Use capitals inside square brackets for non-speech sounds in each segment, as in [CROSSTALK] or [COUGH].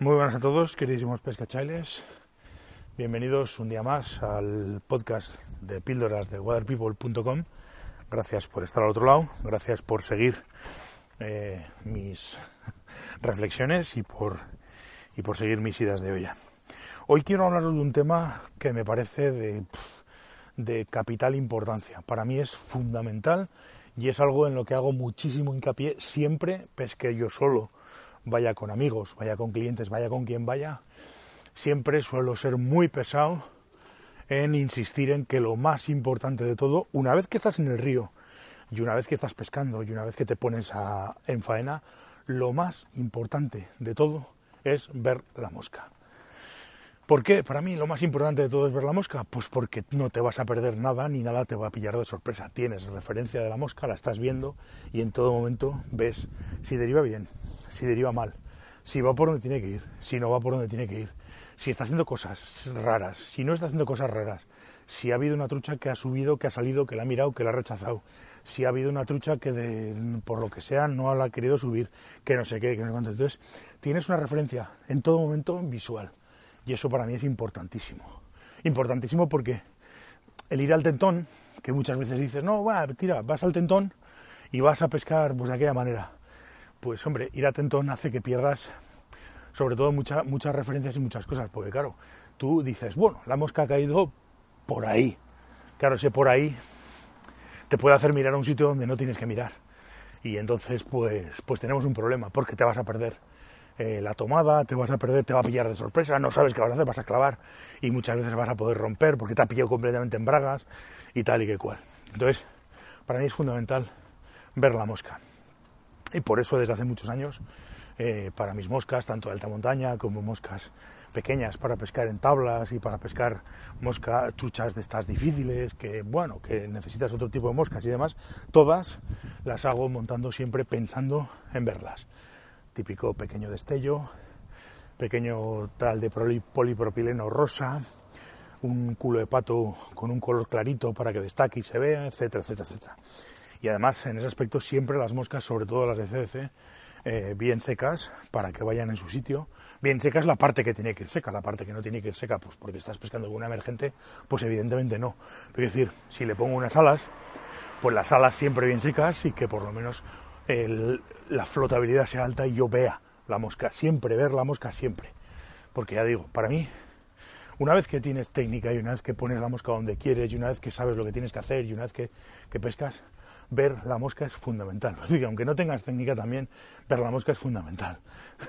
Muy buenas a todos, queridísimos pescachailes. Bienvenidos un día más al podcast de píldoras de waterpeople.com. Gracias por estar al otro lado, gracias por seguir eh, mis [LAUGHS] reflexiones y por, y por seguir mis ideas de olla. Hoy quiero hablaros de un tema que me parece de, de capital importancia. Para mí es fundamental y es algo en lo que hago muchísimo hincapié siempre pesque yo solo vaya con amigos, vaya con clientes, vaya con quien vaya, siempre suelo ser muy pesado en insistir en que lo más importante de todo, una vez que estás en el río y una vez que estás pescando y una vez que te pones a, en faena, lo más importante de todo es ver la mosca. ¿Por qué? Para mí lo más importante de todo es ver la mosca. Pues porque no te vas a perder nada ni nada te va a pillar de sorpresa. Tienes referencia de la mosca, la estás viendo y en todo momento ves si deriva bien, si deriva mal, si va por donde tiene que ir, si no va por donde tiene que ir, si está haciendo cosas raras, si no está haciendo cosas raras, si ha habido una trucha que ha subido, que ha salido, que la ha mirado, que la ha rechazado, si ha habido una trucha que por lo que sea no la ha querido subir, que no sé qué, que no sé cuánto. Entonces, tienes una referencia en todo momento visual. Y eso para mí es importantísimo. Importantísimo porque el ir al tentón, que muchas veces dices, no, va, tira, vas al tentón y vas a pescar pues, de aquella manera. Pues hombre, ir al tentón hace que pierdas sobre todo muchas referencias y muchas cosas, porque claro, tú dices, bueno, la mosca ha caído por ahí. Claro, ese por ahí te puede hacer mirar a un sitio donde no tienes que mirar. Y entonces, pues, pues tenemos un problema, porque te vas a perder eh, la tomada, te vas a perder, te va a pillar de sorpresa, no sabes qué vas a hacer, vas a clavar y muchas veces vas a poder romper porque te ha pillado completamente en bragas y tal y que cual. Entonces, para mí es fundamental ver la mosca. Y por eso desde hace muchos años, eh, para mis moscas, tanto de alta montaña como moscas pequeñas para pescar en tablas y para pescar mosca, truchas de estas difíciles, que bueno, que necesitas otro tipo de moscas y demás, todas las hago montando siempre pensando en verlas típico pequeño destello, pequeño tal de polipropileno rosa, un culo de pato con un color clarito para que destaque y se vea, etcétera, etcétera, etcétera. Y además, en ese aspecto, siempre las moscas, sobre todo las de CDC, eh, bien secas para que vayan en su sitio. Bien seca es la parte que tiene que ir seca, la parte que no tiene que ir seca, pues porque estás pescando con una emergente, pues evidentemente no. Es decir, si le pongo unas alas, pues las alas siempre bien secas y que por lo menos la flotabilidad sea alta y yo vea la mosca, siempre ver la mosca, siempre. Porque ya digo, para mí, una vez que tienes técnica y una vez que pones la mosca donde quieres y una vez que sabes lo que tienes que hacer y una vez que, pescas, ver la mosca es fundamental. [LAUGHS] Así que aunque no tengas técnica también, ver la mosca es fundamental.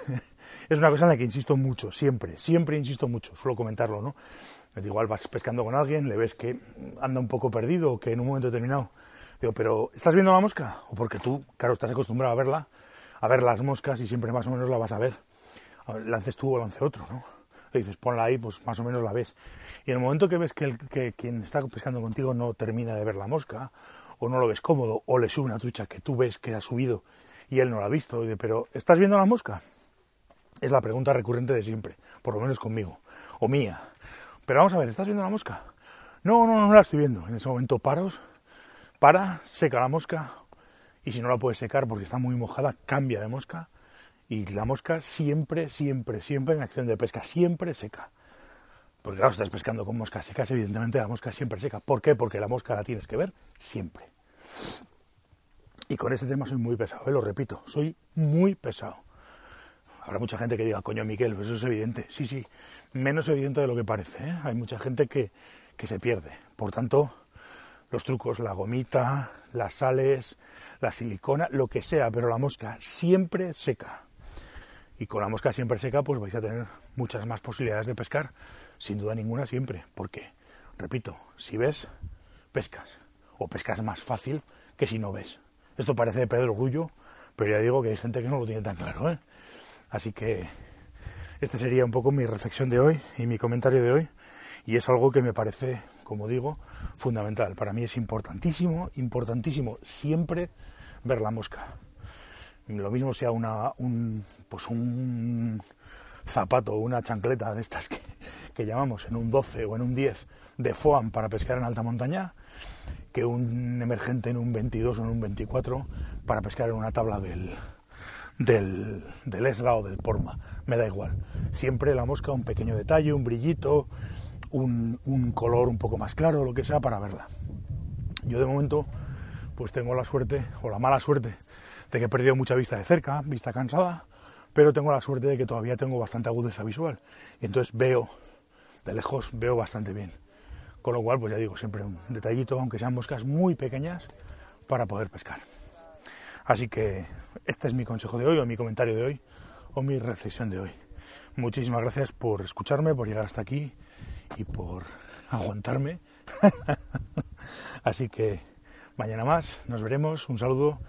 [LAUGHS] es una cosa en la que insisto mucho, siempre, siempre insisto mucho, suelo comentarlo, ¿no? Igual vas pescando con alguien, le ves que anda un poco perdido que en un momento determinado Digo, pero ¿estás viendo la mosca? O porque tú, claro, estás acostumbrado a verla, a ver las moscas y siempre más o menos la vas a ver. Lances tú o lance otro, ¿no? Le dices, ponla ahí, pues más o menos la ves. Y en el momento que ves que, el, que quien está pescando contigo no termina de ver la mosca, o no lo ves cómodo, o le sube una trucha que tú ves que ha subido y él no la ha visto, dice, pero ¿estás viendo la mosca? Es la pregunta recurrente de siempre, por lo menos conmigo, o mía. Pero vamos a ver, ¿estás viendo la mosca? No, no, no la estoy viendo. En ese momento paros para, seca la mosca y si no la puedes secar porque está muy mojada, cambia de mosca y la mosca siempre, siempre, siempre en acción de pesca, siempre seca. Porque claro, estás pescando con moscas secas, evidentemente la mosca siempre seca. ¿Por qué? Porque la mosca la tienes que ver siempre. Y con este tema soy muy pesado, ¿eh? lo repito, soy muy pesado. Habrá mucha gente que diga, coño, Miquel, pues eso es evidente. Sí, sí, menos evidente de lo que parece. ¿eh? Hay mucha gente que, que se pierde. Por tanto, los trucos, la gomita, las sales, la silicona, lo que sea, pero la mosca siempre seca. Y con la mosca siempre seca, pues vais a tener muchas más posibilidades de pescar, sin duda ninguna siempre. Porque, repito, si ves, pescas. O pescas más fácil que si no ves. Esto parece de perder orgullo, pero ya digo que hay gente que no lo tiene tan claro. ¿eh? Así que este sería un poco mi reflexión de hoy y mi comentario de hoy. Y es algo que me parece como digo, fundamental. Para mí es importantísimo, importantísimo siempre ver la mosca. Lo mismo sea una, un, pues un zapato una chancleta de estas que, llamamos en un 12 o en un 10 de FOAM para pescar en alta montaña, que un emergente en un 22 o en un 24 para pescar en una tabla del, del, del ESLA o del Porma. Me da igual. siempre la mosca un pequeño detalle, un brillito, un, color un poco más claro, lo que sea, para verla. Yo de momento pues tengo la suerte o la mala suerte de que he perdido mucha vista de cerca, vista cansada, pero tengo la suerte de que todavía tengo bastante agudeza visual y entonces veo de lejos veo bastante bien. Con lo cual, pues ya digo, siempre un detallito, aunque sean moscas muy pequeñas, para poder pescar. Así que este es mi consejo de hoy, o mi comentario de hoy, o mi reflexión de hoy. Muchísimas gracias por escucharme, por llegar hasta aquí y por [LAUGHS] aguantarme. [LAUGHS] Así que mañana más, nos veremos, un saludo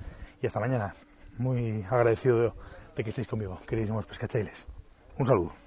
y hasta mañana. Muy agradecido de que estéis conmigo, queridísimos pescachailes. Un saludo.